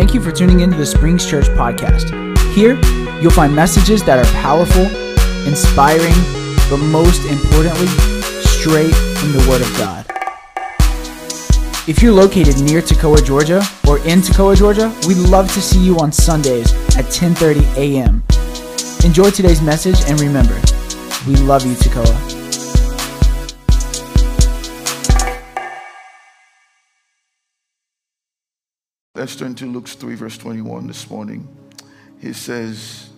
Thank you for tuning into the Springs Church podcast. Here, you'll find messages that are powerful, inspiring, but most importantly, straight from the Word of God. If you're located near Toccoa, Georgia, or in Toccoa, Georgia, we'd love to see you on Sundays at 10:30 a.m. Enjoy today's message and remember, we love you, Toccoa. Let's turn to Luke 3, verse 21 this morning. He says,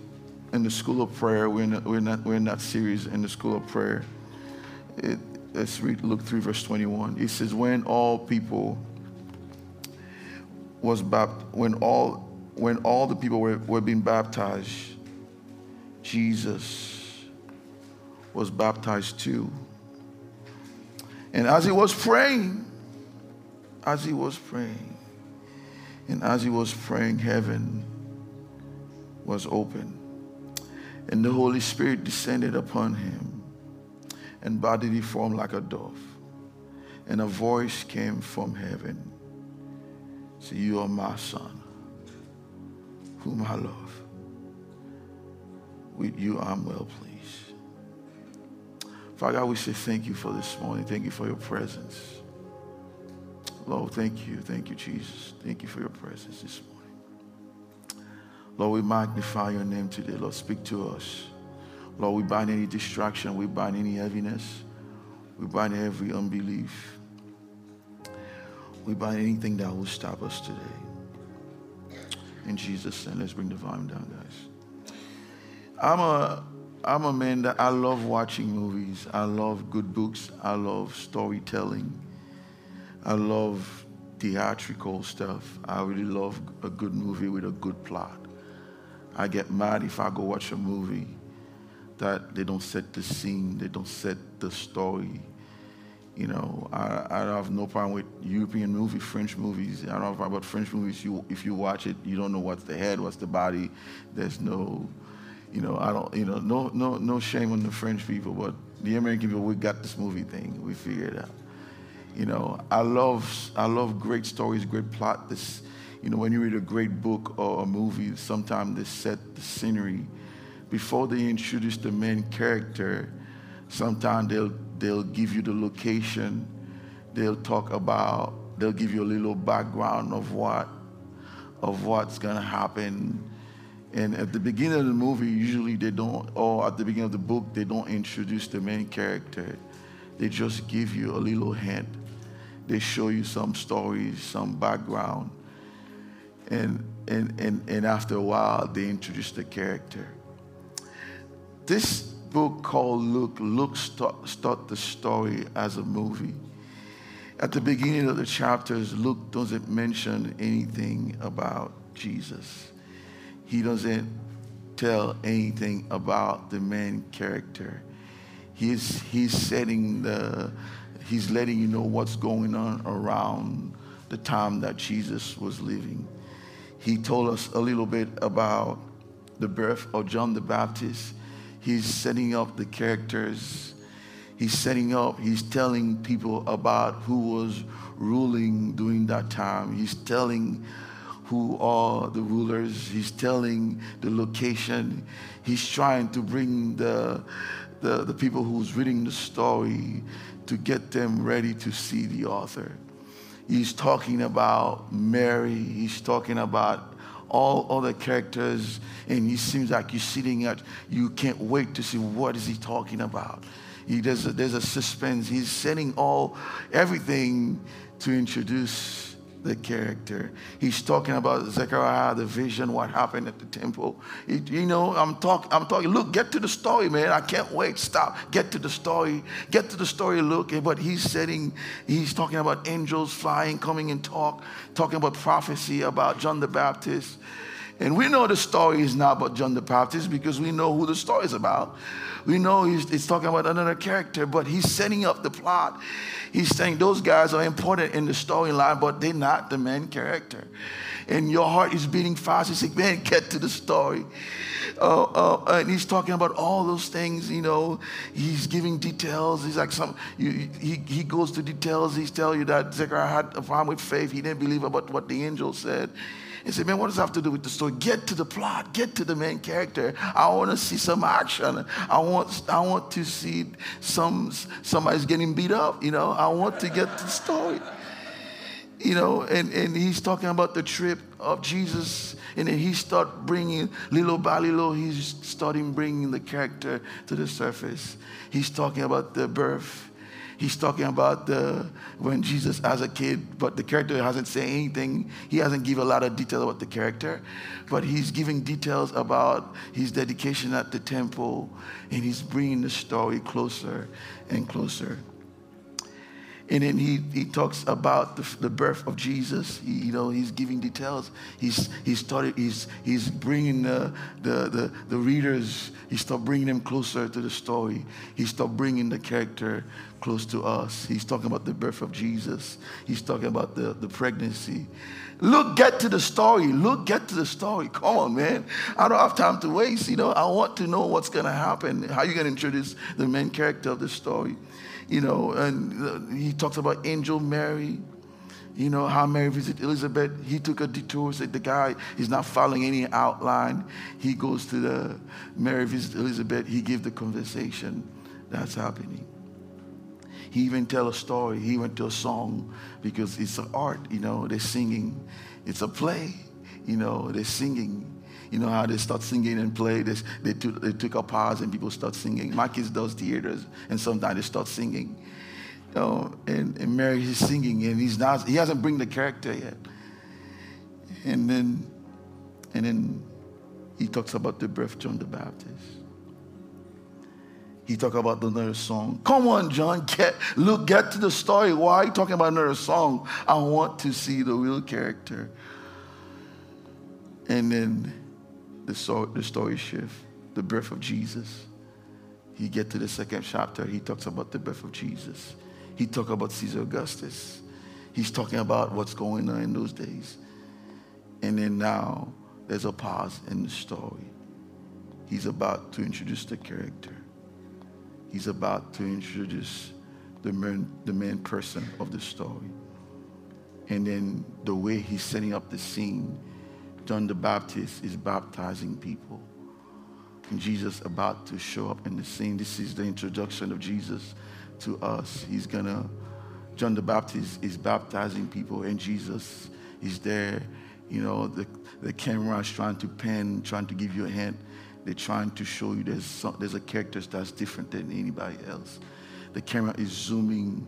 in the school of prayer, we're in, we're not, we're in that series in the school of prayer. It, let's read Luke 3, verse 21. He says, when all people was baptized, when all, when all the people were, were being baptized, Jesus was baptized too. And as he was praying, as he was praying, and as he was praying, heaven was open. And the Holy Spirit descended upon him and bodily formed like a dove. And a voice came from heaven. Say, You are my son, whom I love. With you I'm well pleased. Father God, we say thank you for this morning. Thank you for your presence. Lord, thank you. Thank you, Jesus. Thank you for your presence this morning. Lord, we magnify your name today. Lord, speak to us. Lord, we bind any distraction. We bind any heaviness. We bind every unbelief. We bind anything that will stop us today. In Jesus' name, let's bring the volume down, guys. I'm a, I'm a man that I love watching movies. I love good books. I love storytelling. I love theatrical stuff. I really love a good movie with a good plot. I get mad if I go watch a movie that they don't set the scene, they don't set the story. You know, I, I have no problem with European movie, French movies. I don't know about French movies. You, if you watch it, you don't know what's the head, what's the body. There's no, you know, I don't, you know, no, no, no shame on the French people, but the American people, we got this movie thing. We figured it out. You know, I love I love great stories, great plot. This, you know, when you read a great book or a movie, sometimes they set the scenery before they introduce the main character. Sometimes they'll they'll give you the location. They'll talk about. They'll give you a little background of what of what's gonna happen. And at the beginning of the movie, usually they don't, or at the beginning of the book, they don't introduce the main character. They just give you a little hint they show you some stories, some background. And, and, and, and after a while, they introduce the character. This book called Luke, Luke start, start the story as a movie. At the beginning of the chapters, Luke doesn't mention anything about Jesus. He doesn't tell anything about the main character. He's, he's setting the, he's letting you know what's going on around the time that Jesus was living. He told us a little bit about the birth of John the Baptist. He's setting up the characters. He's setting up, he's telling people about who was ruling during that time. He's telling who are the rulers. He's telling the location. He's trying to bring the, the, the people who's reading the story to get them ready to see the author. He's talking about Mary, he's talking about all other characters, and he seems like you're sitting at, you can't wait to see what is he talking about. He, a, there's a suspense. He's setting all, everything to introduce the character. He's talking about Zechariah, the vision, what happened at the temple. you know, I'm talking, I'm talking, look, get to the story, man. I can't wait. Stop. Get to the story. Get to the story, look. But he's setting, he's talking about angels flying, coming and talk, talking about prophecy about John the Baptist. And we know the story is not about John the Baptist because we know who the story is about. We know he's, talking about another character, but he's setting up the plot. He's saying those guys are important in the storyline, but they're not the main character. And your heart is beating fast. He's like, man, get to the story. Uh, uh, and he's talking about all those things, you know. He's giving details. He's like some, you, he, he goes to details. He's telling you that Zechariah had a problem with faith. He didn't believe about what the angel said. He said, man, what does that have to do with the story? Get to the plot, get to the main character. I want to see some action. I want, I want to see some somebody's getting beat up, you know. I want to get to the story. You know, and, and he's talking about the trip of Jesus, and then he start bringing, little by little, he's starting bringing the character to the surface. He's talking about the birth He's talking about the, when Jesus as a kid, but the character hasn't said anything. He hasn't given a lot of detail about the character, but he's giving details about his dedication at the temple, and he's bringing the story closer and closer. And then he, he talks about the, the birth of Jesus. He, you know, he's giving details. He's, he started, he's, he's bringing the, the, the, the readers, he started bringing them closer to the story. He started bringing the character close to us. He's talking about the birth of Jesus. He's talking about the, the pregnancy. Look, get to the story. Look, get to the story. Come on, man. I don't have time to waste. You know, I want to know what's going to happen. How you going to introduce the main character of the story? you know, and uh, he talks about angel Mary, you know, how Mary visited Elizabeth. He took a detour, said the guy is not following any outline. He goes to the Mary visit Elizabeth. He gives the conversation that's happening. He even tell a story. He went to a song because it's an art, you know, they're singing. It's a play, you know, they're singing. You know how they start singing and play. They, they, took, they took a pause and people start singing. My kids does theaters and sometimes they start singing. You know, and, and Mary is singing and he's not, he hasn't bring the character yet. And then, and then he talks about the birth of John the Baptist. He talk about another song. Come on, John, get look, get to the story. Why are you talking about another song? I want to see the real character. And then the story, the story shift, the birth of Jesus. He get to the second chapter, he talks about the birth of Jesus. He talk about Caesar Augustus. He's talking about what's going on in those days. And then now there's a pause in the story. He's about to introduce the character. He's about to introduce the main, the main person of the story. And then the way he's setting up the scene John the Baptist is baptizing people. And Jesus about to show up in the scene. This is the introduction of Jesus to us. He's gonna, John the Baptist is baptizing people, and Jesus is there. You know, the, the camera is trying to pan, trying to give you a hint. They're trying to show you there's, some, there's a character that's different than anybody else. The camera is zooming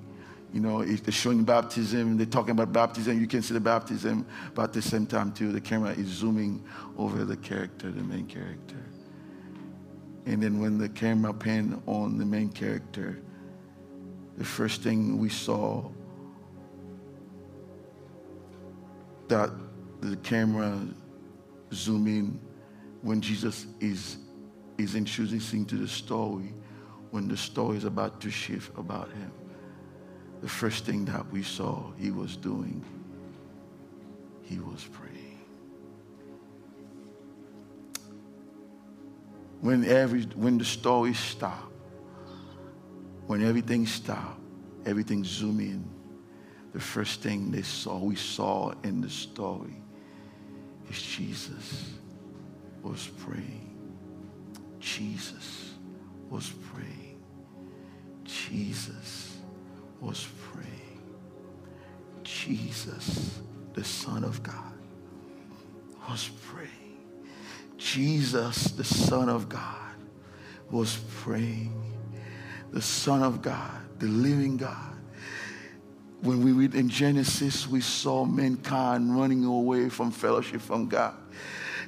you know, they're showing baptism, they're talking about baptism, you can see the baptism, but at the same time, too, the camera is zooming over the character, the main character. And then when the camera panned on the main character, the first thing we saw that the camera zoom in when Jesus is, is introducing to the story, when the story is about to shift about him the first thing that we saw he was doing, he was praying. When, every, when the story stopped, when everything stopped, everything zoomed in, the first thing they saw, we saw in the story is Jesus was praying. Jesus was praying. Jesus was praying. Jesus, the Son of God, was praying. Jesus, the Son of God, was praying. The Son of God, the living God. When we read in Genesis, we saw mankind running away from fellowship from God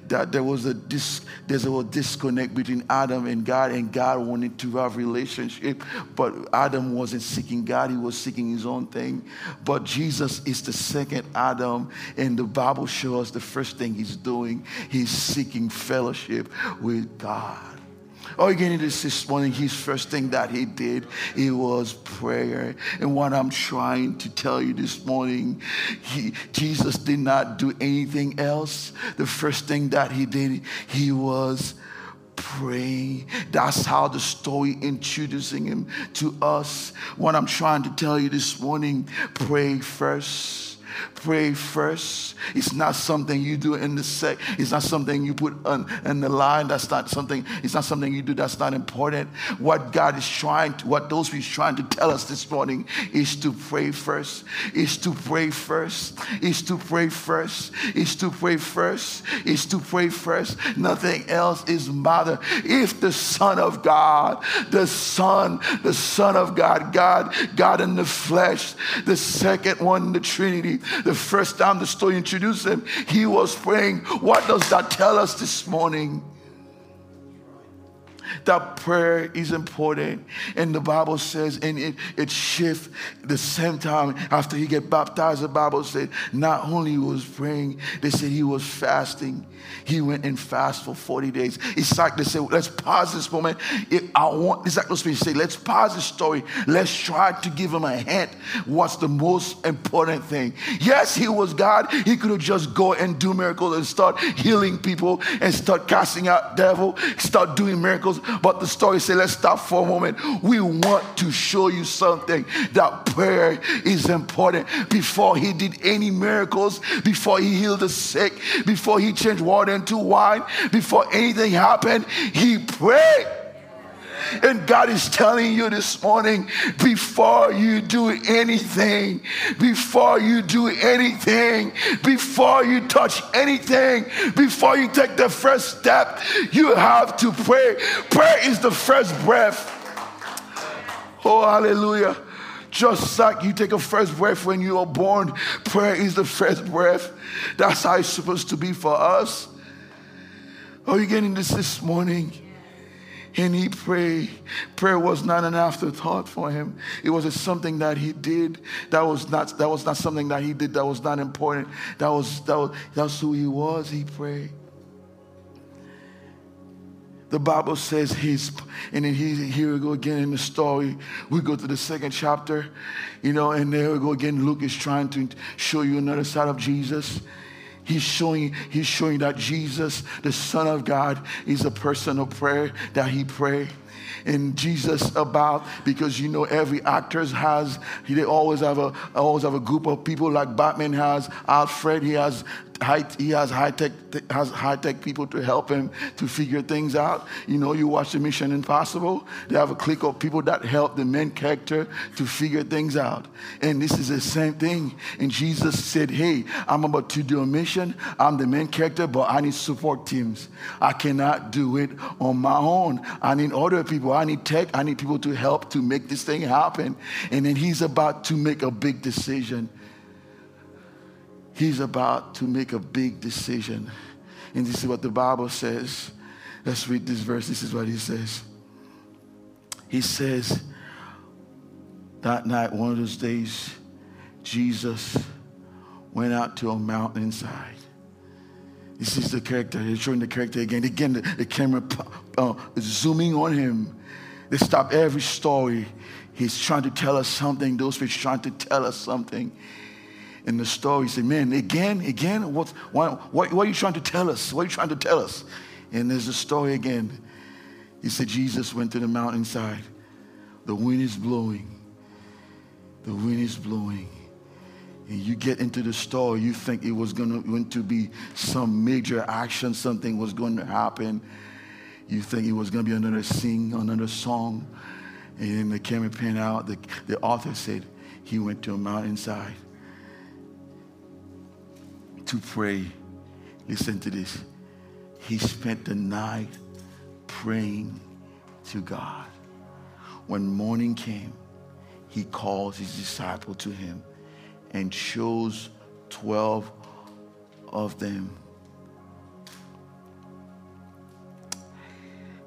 that there was a dis, there's a disconnect between Adam and God, and God wanted to have relationship, but Adam wasn't seeking God; he was seeking his own thing. But Jesus is the second Adam, and the Bible shows the first thing he's doing. He's seeking fellowship with God. This this morning, his first thing that he did, it was prayer. And what I'm trying to tell you this morning, he, Jesus did not do anything else. The first thing that he did, he was praying. That's how the story introducing him to us. What I'm trying to tell you this morning, pray first pray first. It's not something you do in the sec. It's not something you put on in the line. That's not something, it's not something you do that's not important. What God is trying to, what those people trying to tell us this morning is to pray first. Is to pray first. Is to pray first. Is to pray first. Is to pray first. Nothing else is matter. If the Son of God, the Son, the Son of God, God, God in the flesh, the second one, the Trinity, the first time the story introduced him, he was praying. What does that tell us this morning? That prayer is important. And the Bible says, and it, it shifts the same time after he get baptized, the Bible said not only he was praying, they said he was fasting. He went and fast for 40 days. It's like they say, let's pause this moment. It, I want, it's like those people say, let's pause the story. Let's try to give him a hint. What's the most important thing? Yes, he was God. He could have just go and do miracles and start healing people and start casting out devil, start doing miracles. But the story says, let's stop for a moment. We want to show you something that prayer is important. Before he did any miracles, before he healed the sick, before he changed water into wine, before anything happened, he prayed. And God is telling you this morning before you do anything, before you do anything, before you touch anything, before you take the first step, you have to pray. Prayer is the first breath. Oh, hallelujah. Just like you take a first breath when you are born, prayer is the first breath. That's how it's supposed to be for us. Are you getting this this morning? And he prayed. Prayer was not an afterthought for him. It was something that he did. That was not that was not something that he did that was not important. That was that was that's who he was. He prayed. The Bible says he's, and then he, here we go again in the story. We go to the second chapter, you know, and there we go again. Luke is trying to show you another side of Jesus. He's showing, he's showing that Jesus, the Son of God, is a person of prayer, that he prayed and Jesus about because you know every actors has they always have a always have a group of people like Batman has Alfred he has high, he has high tech has high tech people to help him to figure things out. You know, you watch the Mission Impossible. They have a clique of people that help the main character to figure things out. And this is the same thing. And Jesus said, "Hey, I'm about to do a mission. I'm the main character, but I need support teams. I cannot do it on my own. I need other people. I need tech. I need people to help to make this thing happen." And then he's about to make a big decision. He's about to make a big decision. And this is what the Bible says. Let's read this verse. This is what he says. He says, that night, one of those days, Jesus went out to a mountainside. This is the character. They're showing the character again. Again, the, the camera uh, zooming on him. They stop every story. He's trying to tell us something. Those fish trying to tell us something in the story. He said, Man, again, again, what, why, what, what are you trying to tell us? What are you trying to tell us? And there's a story again. He said, Jesus went to the mountainside. The wind is blowing. The wind is blowing. And you get into the story, you think it was going to, going to be some major action, something was going to happen. You think it was going to be another sing, another song. And the camera pan out. The, the author said he went to a mountainside to pray. Listen to this. He spent the night praying to God. When morning came, he called his disciple to him and chose 12 of them.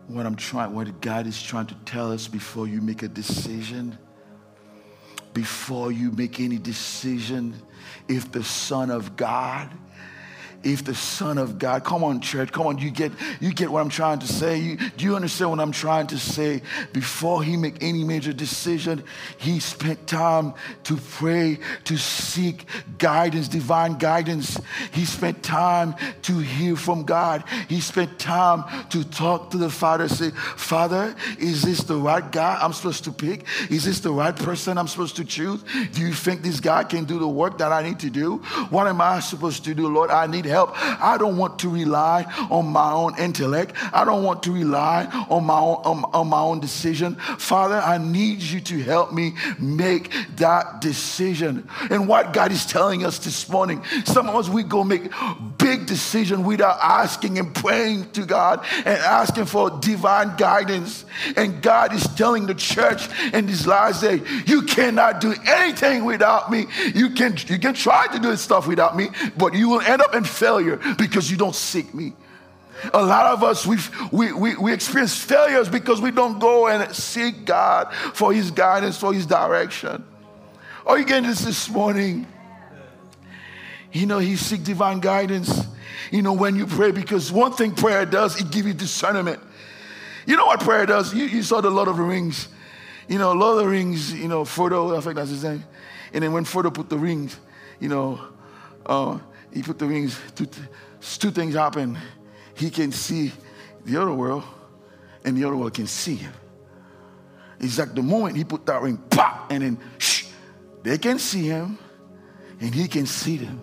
What I'm trying, what God is trying to tell us before you make a decision before you make any decision. If the Son of God if the Son of God, come on, church, come on, you get you get what I'm trying to say. You, do you understand what I'm trying to say? Before he make any major decision, he spent time to pray, to seek guidance, divine guidance. He spent time to hear from God. He spent time to talk to the Father, say, Father, is this the right guy I'm supposed to pick? Is this the right person I'm supposed to choose? Do you think this guy can do the work that I need to do? What am I supposed to do, Lord? I need help. I don't want to rely on my own intellect. I don't want to rely on my own, on, on my own decision. Father, I need you to help me make that decision. And what God is telling us this morning, some of us, we go make big decision without asking and praying to God and asking for divine guidance. And God is telling the church in these last days, you cannot do anything without me. You can, you can try to do stuff without me, but you will end up in failure because you don't seek me. A lot of us, we we, we, we experience failures because we don't go and seek God for His guidance, for His direction. Are you getting this this morning? You know, He seek divine guidance. You know, when you pray, because one thing prayer does, it gives you discernment. You know what prayer does? You, you saw the Lord of the Rings. You know, Lord of the Rings, you know, Frodo, I think that's his name. And then when Frodo put the rings, you know, uh, he put the rings, two, two things happen. He can see the other world, and the other world can see him. It's like the moment he put that ring, pop, and then shh, they can see him, and he can see them.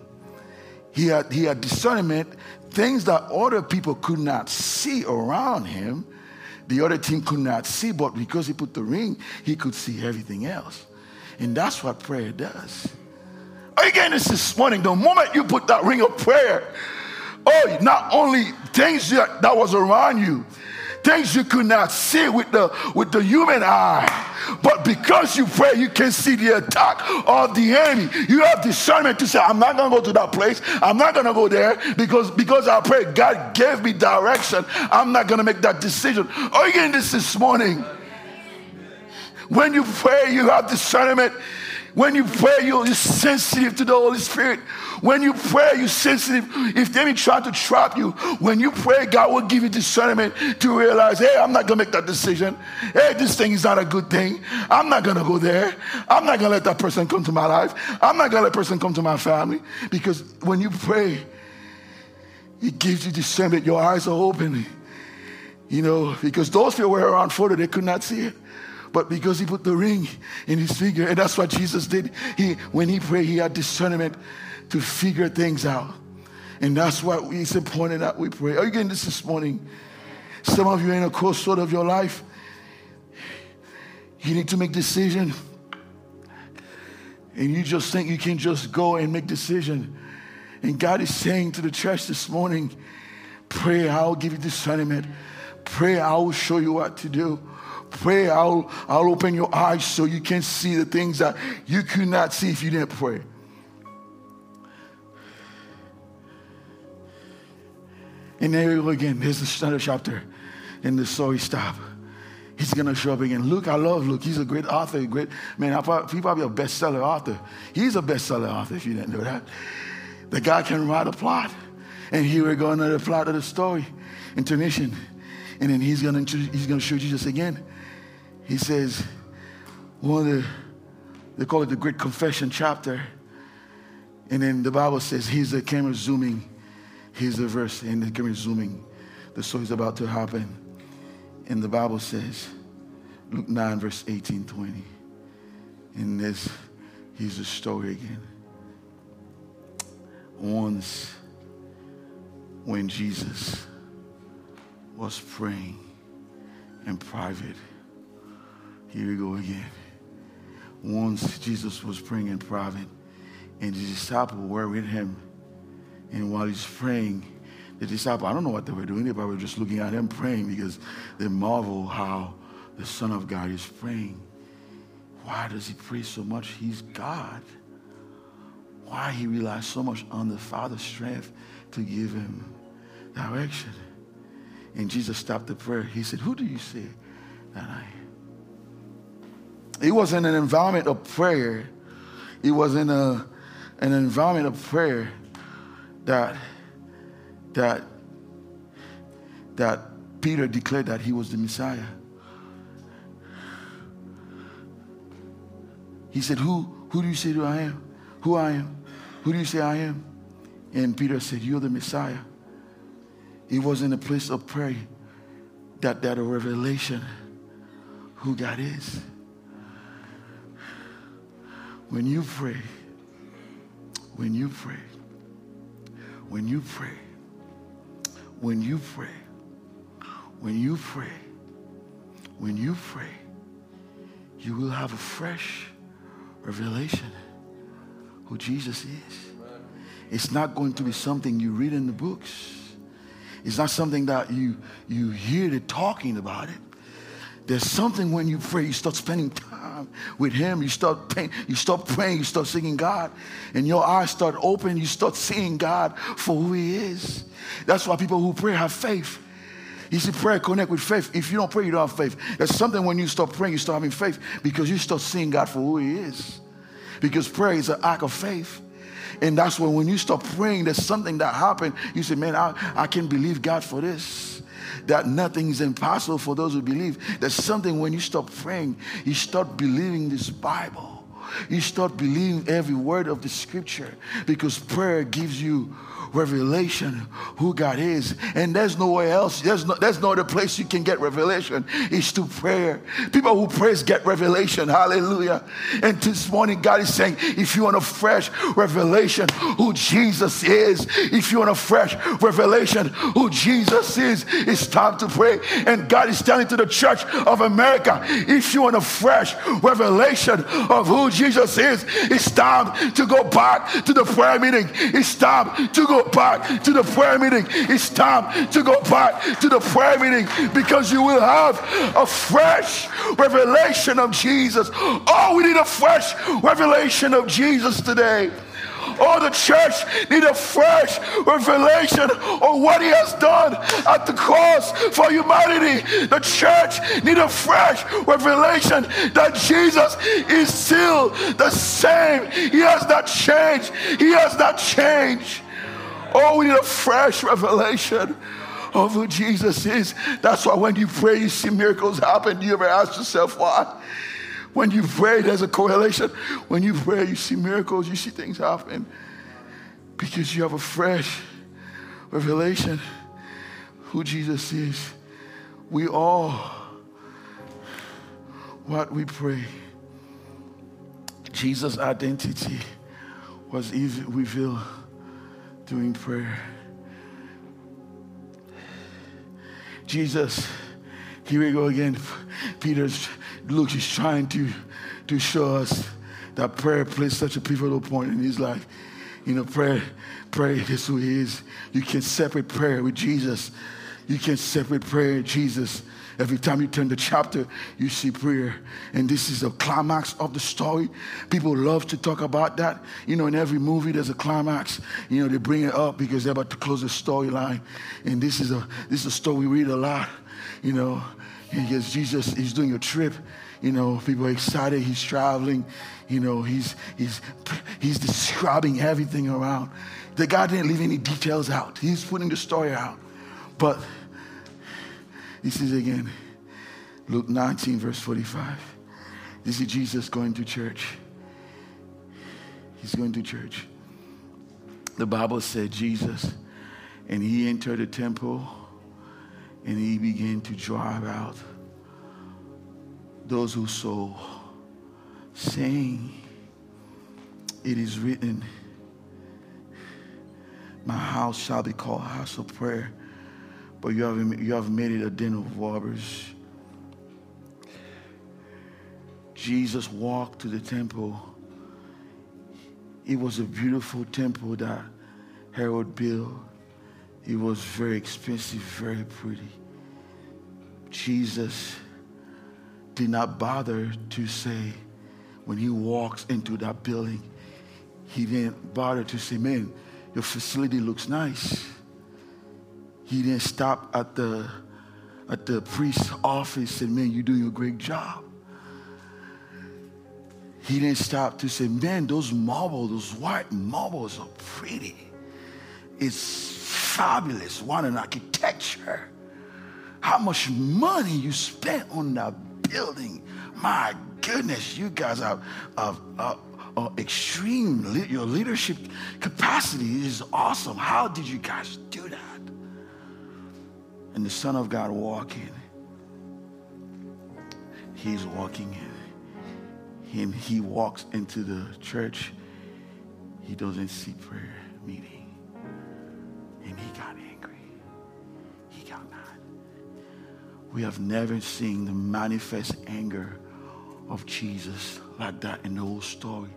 He had, he had discernment, things that other people could not see around him, the other team could not see, but because he put the ring, he could see everything else. And that's what prayer does. Getting this this morning? The moment you put that ring of prayer, oh, not only things that, that was around you, things you could not see with the with the human eye. But because you pray, you can see the attack of the enemy. You have discernment to say, I'm not gonna go to that place, I'm not gonna go there because because I pray, God gave me direction. I'm not gonna make that decision. Are you getting this this morning? When you pray, you have discernment. When you pray, you're sensitive to the Holy Spirit. When you pray, you're sensitive. If they try to trap you, when you pray, God will give you discernment to realize, hey, I'm not going to make that decision. Hey, this thing is not a good thing. I'm not going to go there. I'm not going to let that person come to my life. I'm not going to let that person come to my family. Because when you pray, it gives you discernment. Your eyes are open. You know, because those people were around Frodo, they could not see it but because he put the ring in his finger. And that's what Jesus did. He, when he prayed, he had discernment to figure things out. And that's why it's important that we pray. Are you getting this this morning? Some of you are in a crossroad of your life. You need to make decision. And you just think you can just go and make decision. And God is saying to the church this morning, pray, I'll give you discernment. Pray, I will show you what to do. Pray, I'll, I'll open your eyes so you can see the things that you could not see if you didn't pray. And there you go again. There's another chapter in the story stop. He's gonna show up again. Luke, I love Luke. He's a great author, great man. He's probably a bestseller author. He's a bestseller author, if you didn't know that. The guy can write a plot. And here we go the plot of the story. Intermission. And then he's gonna he's gonna show Jesus again he says, one of the, they call it the Great Confession chapter. And then the Bible says, he's the camera zooming. Here's the verse, and the camera zooming. The story's about to happen. And the Bible says, Luke 9, verse 18, 20. And this, here's the story again. Once, when Jesus was praying in private, here we go again. Once Jesus was praying in private, and the disciples were with him. And while he's praying, the disciples, I don't know what they were doing, they were just looking at him praying because they marvel how the Son of God is praying. Why does he pray so much? He's God. Why he relies so much on the Father's strength to give him direction. And Jesus stopped the prayer. He said, Who do you say that I am? It was in an environment of prayer. It was in a, an environment of prayer that that, that Peter declared that he was the Messiah. He said, Who, who do you say I am? Who I am? Who do you say I am? And Peter said, You're the Messiah. It was in a place of prayer that that a revelation who God is. When you pray, when you pray, when you pray, when you pray, when you pray, when you pray, you will have a fresh revelation who Jesus is. It's not going to be something you read in the books. It's not something that you you hear it talking about it. There's something when you pray, you start spending time with Him. You start praying, you start praying, you start singing God, and your eyes start open. You start seeing God for who He is. That's why people who pray have faith. You see, prayer connect with faith. If you don't pray, you don't have faith. There's something when you start praying, you start having faith because you start seeing God for who He is. Because prayer is an act of faith. And that's when when you start praying, there's something that happened. You say, man, I, I can believe God for this. That nothing is impossible for those who believe. There's something when you stop praying, you start believing this Bible. You start believing every word of the scripture because prayer gives you revelation who God is. And there's nowhere else, there's no, there's no other place you can get revelation. It's through prayer. People who praise get revelation. Hallelujah. And this morning, God is saying, if you want a fresh revelation who Jesus is, if you want a fresh revelation who Jesus is, it's time to pray. And God is telling to the church of America, if you want a fresh revelation of who Jesus is, it's time to go back to the prayer meeting. It's time to go back to the prayer meeting. It's time to go back to the prayer meeting because you will have a fresh revelation of Jesus. Oh, we need a fresh revelation of Jesus today. Oh, the church need a fresh revelation of what he has done at the cross for humanity. The church need a fresh revelation that Jesus is still the same. He has not changed. He has not changed. Oh, we need a fresh revelation of who Jesus is. That's why when you pray, you see miracles happen. Do you ever ask yourself why? When you pray, there's a correlation. When you pray, you see miracles, you see things happen because you have a fresh revelation who Jesus is. We all, what we pray, Jesus' identity was revealed doing prayer. Jesus, here we go again. Peter's Luke is trying to, to show us that prayer plays such a pivotal point in his life. You know, prayer, prayer is who he is. You can separate prayer with Jesus. You can separate prayer and Jesus Every time you turn the chapter, you see prayer. And this is a climax of the story. People love to talk about that. You know, in every movie, there's a climax. You know, they bring it up because they're about to close the storyline. And this is a this is a story we read a lot. You know, because Jesus is doing a trip. You know, people are excited. He's traveling. You know, he's he's he's describing everything around. The guy didn't leave any details out. He's putting the story out. But this is again Luke 19, verse 45. This is Jesus going to church. He's going to church. The Bible said Jesus, and he entered the temple and he began to drive out those who sold, saying, It is written, My house shall be called house of prayer but you have, you have made it a den of robbers. Jesus walked to the temple. It was a beautiful temple that Herod built. It was very expensive, very pretty. Jesus did not bother to say, when he walks into that building, he didn't bother to say, man, your facility looks nice. He didn't stop at the at the priest's office and man, you're doing a great job. He didn't stop to say, man, those marbles, those white marbles are pretty. It's fabulous, one in architecture. How much money you spent on that building. My goodness, you guys are, are, are, are extreme. Your leadership capacity is awesome. How did you guys do that? And the Son of God walking. He's walking in. And he walks into the church. He doesn't see prayer meeting. And he got angry. He got mad. We have never seen the manifest anger of Jesus like that in the whole story.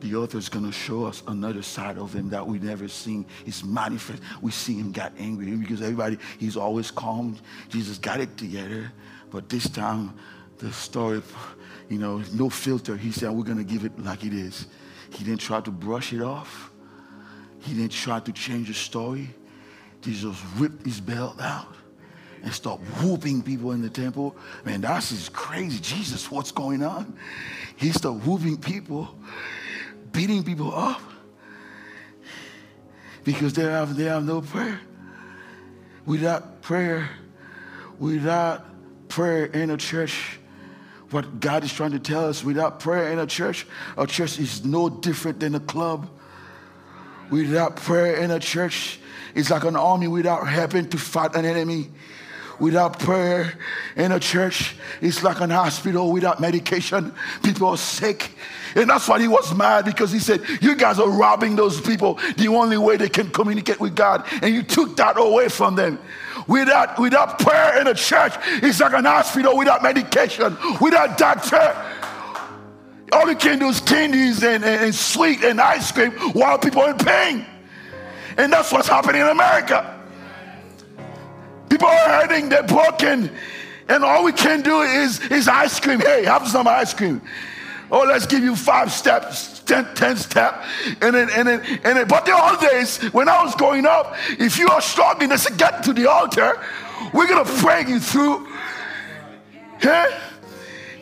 The author is going to show us another side of him that we never seen. He's manifest. We see him got angry because everybody, he's always calm. Jesus got it together. But this time, the story, you know, no filter. He said, we're going to give it like it is. He didn't try to brush it off. He didn't try to change the story. Jesus whipped his belt out and start whooping people in the temple. Man, that's just crazy. Jesus, what's going on? He started whooping people, beating people up because they have, they have no prayer. Without prayer, without prayer in a church, what God is trying to tell us, without prayer in a church, a church is no different than a club. Without prayer in a church, it's like an army without helping to fight an enemy without prayer in a church. It's like an hospital without medication. People are sick. And that's why he was mad because he said, You guys are robbing those people the only way they can communicate with God. And you took that away from them. Without, without prayer in a church, it's like an hospital without medication, without doctor. All you can do is candies and, and, and sweet and ice cream while people are in pain. And that's what's happening in America. People are hurting, they're broken. And all we can do is, is ice cream. Hey, have some ice cream. Oh, let's give you five steps, ten, ten step. And then, and then, and then, but the old days, when I was growing up, if you are struggling, said, get to the altar. We're going to pray you through. Yeah?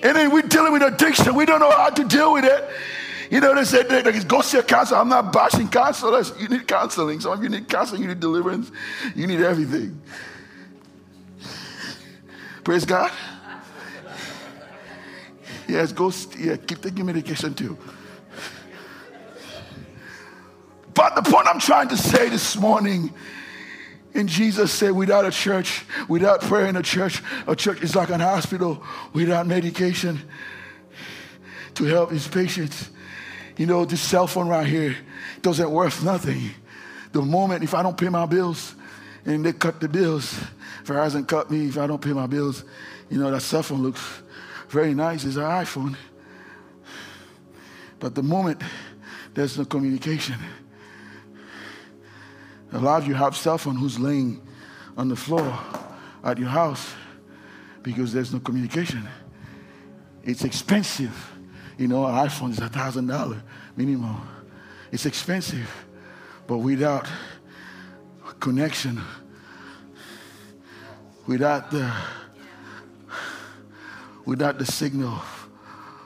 And then we're dealing with addiction. We don't know how to deal with it. You know, they said, they, they, go see a counselor. I'm not bashing counselors. You need counseling. Some of you need counseling, you need deliverance, you need everything. Praise God. Yes, go, yeah, keep taking medication too. But the point I'm trying to say this morning, and Jesus said, without a church, without prayer in a church, a church is like an hospital without medication to help his patients. You know, this cell phone right here doesn't worth nothing. The moment, if I don't pay my bills and they cut the bills, Verizon doesn't cut me if I don't pay my bills. You know, that cell phone looks very nice. It's an iPhone. But the moment there's no communication, a lot of you have cell phone who's laying on the floor at your house because there's no communication. It's expensive. You know, an iPhone is a thousand dollar minimum. It's expensive, but without connection without the without the signal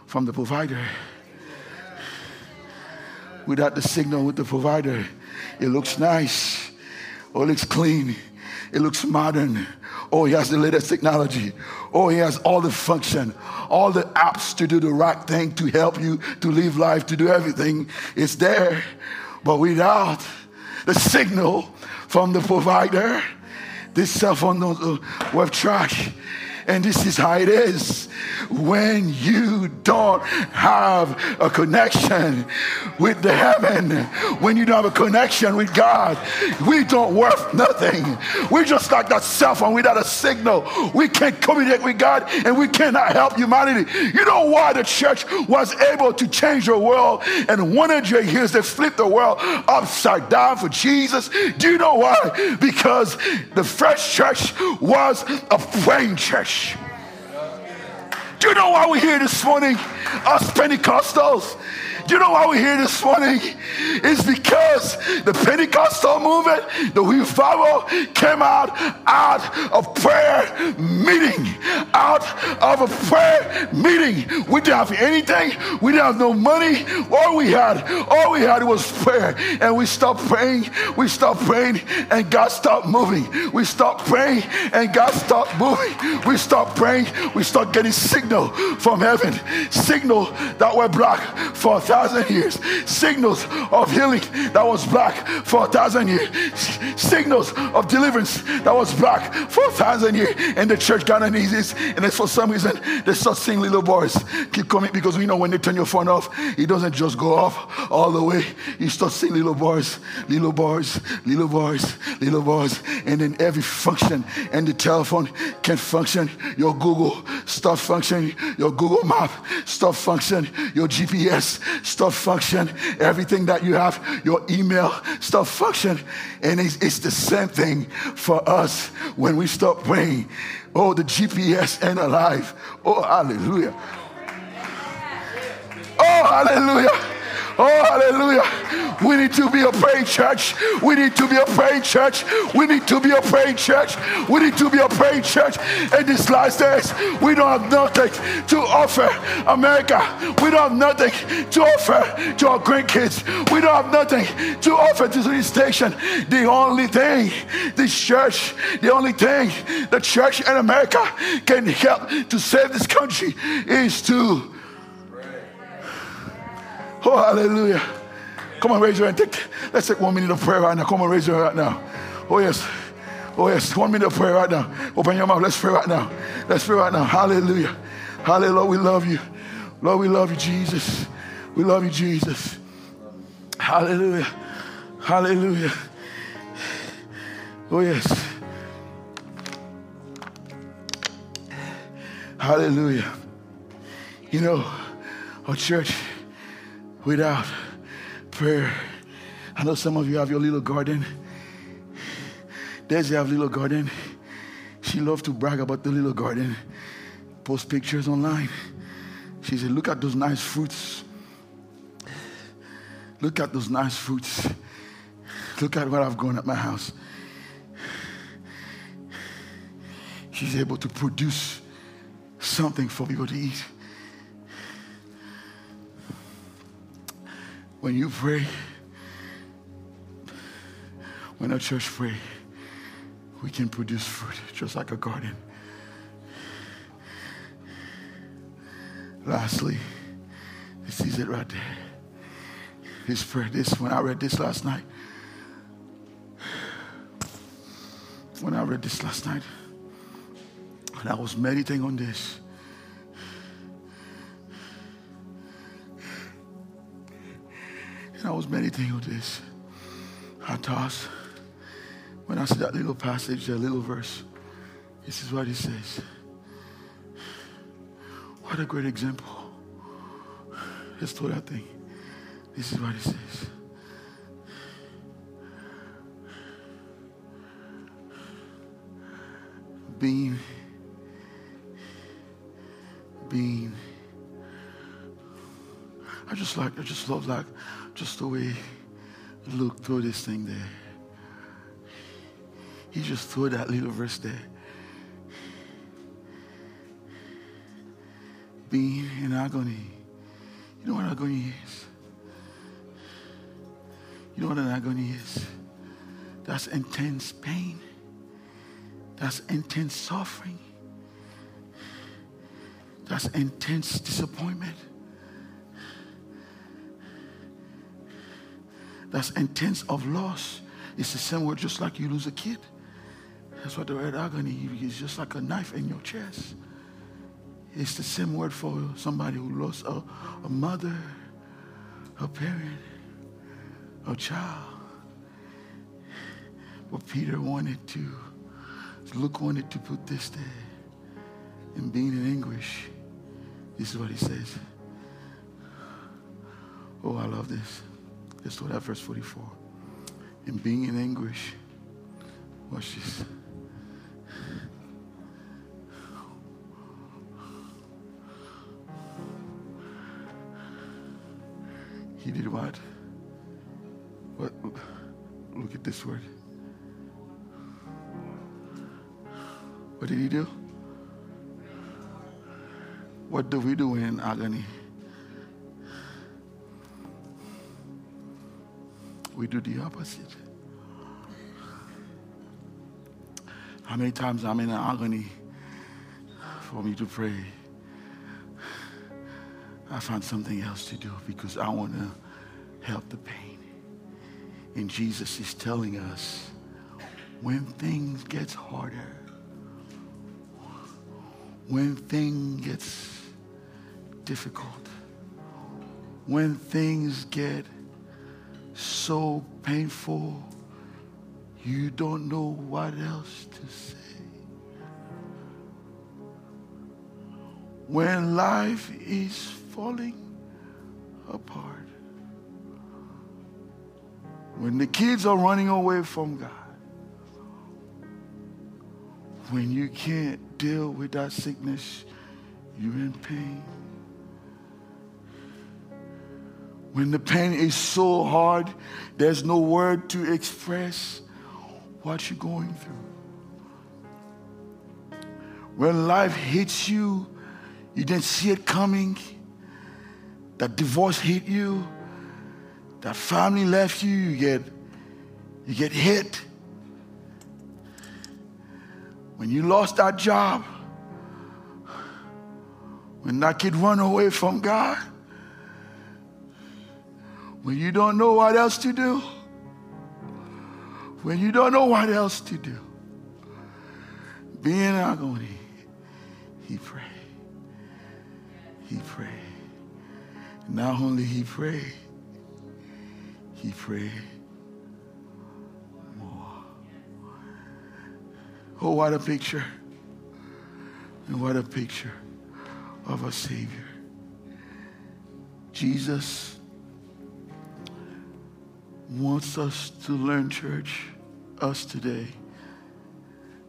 from the provider without the signal with the provider it looks nice. Or it looks clean. It looks modern. Oh he has the latest technology. Oh he has all the function all the apps to do the right thing to help you to live life to do everything. It's there. But without the signal from the provider this cell phone don't uh, trash. And this is how it is when you don't have a connection with the heaven, when you don't have a connection with God, we don't worth nothing. We're just like that cell phone without a signal. We can't communicate with God and we cannot help humanity. You know why the church was able to change the world in 100 years? They flipped the world upside down for Jesus. Do you know why? Because the first church was a praying church. Do you know why we're here this morning? Us Pentecostals. You know why we're here this morning? It's because the Pentecostal movement, the revival came out out of prayer meeting. Out of a prayer meeting. We didn't have anything. We didn't have no money. All we had, all we had was prayer. And we stopped praying. We stopped praying and God stopped moving. We stopped praying and God stopped moving. We stopped praying. We started getting signal from heaven. Signal that were black for thousand years. Signals of healing that was black for a thousand years. Signals of deliverance that was black for a thousand years. And the church got knees. And then for some reason, they start seeing little boys keep coming because we know when they turn your phone off, it doesn't just go off all the way. You start seeing little boys, little boys, little boys, little boys. And then every function and the telephone can function. Your Google start functioning. Your Google Map start function. Your GPS start function. Everything that you have, your email start function. And it's, it's the same thing for us when we stop praying. Oh, the GPS ain't alive. Oh, hallelujah. Oh, hallelujah. Oh, hallelujah. We need to be a praying church. We need to be a praying church. We need to be a praying church. We need to be a praying church. In these last days, we don't have nothing to offer America. We don't have nothing to offer to our grandkids. We don't have nothing to offer to the station. The only thing this church, the only thing the church in America can help to save this country is to Oh, hallelujah. Come on, raise your hand. Take, let's take one minute of prayer right now. Come on, raise your hand right now. Oh, yes. Oh, yes. One minute of prayer right now. Open your mouth. Let's pray right now. Let's pray right now. Hallelujah. Hallelujah. Lord, we love you. Lord, we love you, Jesus. We love you, Jesus. Hallelujah. Hallelujah. Oh, yes. Hallelujah. You know, our church without prayer. I know some of you have your little garden. Daisy have little garden. She loves to brag about the little garden. Post pictures online. She said, look at those nice fruits. Look at those nice fruits. Look at what I've grown at my house. She's able to produce something for people to eat. When you pray, when a church pray, we can produce fruit just like a garden. Lastly, this is it right there. This prayer, this when I read this last night. When I read this last night, and I was meditating on this. And I was meditating on this. I toss. When I see that little passage, that little verse, this is what he says. What a great example. Let's do that thing. This is what he says. Being, being. I just like, I just love like just the way look through this thing there. He just threw that little verse there. Being in agony. You know what agony is? You know what an agony is? That's intense pain. That's intense suffering. That's intense disappointment. That's intense of loss. It's the same word just like you lose a kid. That's what the word agony is just like a knife in your chest. It's the same word for somebody who lost a, a mother, a parent, a child. But Peter wanted to, Luke wanted to put this there. And being in English, this is what he says. Oh, I love this. Let's do that, verse 44. And being in anguish, watch this. He did what? What? Look at this word. What did he do? What do we do in agony? We do the opposite. How many times I'm in agony for me to pray? I find something else to do because I want to help the pain. And Jesus is telling us when things gets harder, when things gets difficult, when things get so painful, you don't know what else to say. When life is falling apart, when the kids are running away from God, when you can't deal with that sickness, you're in pain. When the pain is so hard, there's no word to express what you're going through. When life hits you, you didn't see it coming. That divorce hit you. That family left you. You get, you get hit. When you lost that job. When that kid run away from God. When you don't know what else to do when you don't know what else to do. Being agony, he prayed. He prayed. Not only he prayed, he prayed more. Oh, what a picture. And what a picture of a Savior. Jesus wants us to learn, church, us today,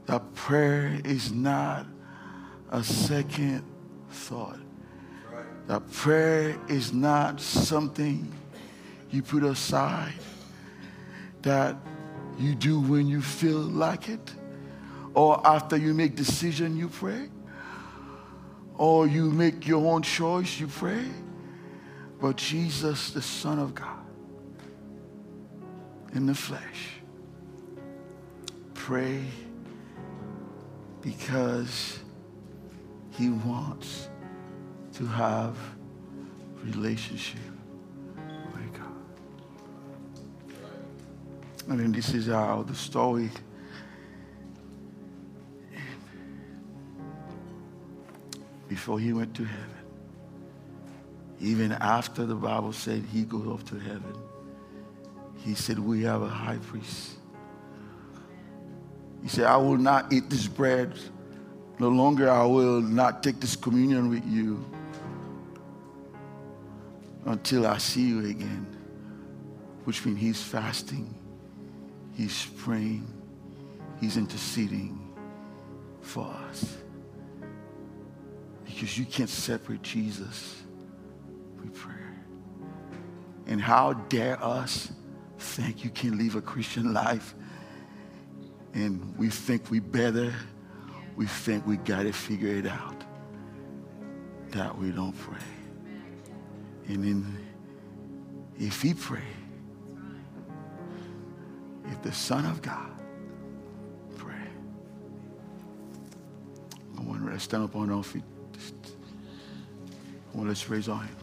that prayer is not a second thought. That prayer is not something you put aside that you do when you feel like it or after you make decision you pray or you make your own choice you pray but jesus the son of god in the flesh. Pray because he wants to have relationship with God. And then this is how the story before he went to heaven. Even after the Bible said he goes off to heaven he said, We have a high priest. He said, I will not eat this bread. No longer I will not take this communion with you until I see you again. Which means he's fasting, he's praying, he's interceding for us. Because you can't separate Jesus with prayer. And how dare us think you can live a Christian life and we think we better, we think we got to figure it out, that we don't pray. And then if he pray, if the Son of God pray, I want to stand up on our feet. Well, let's raise our hands.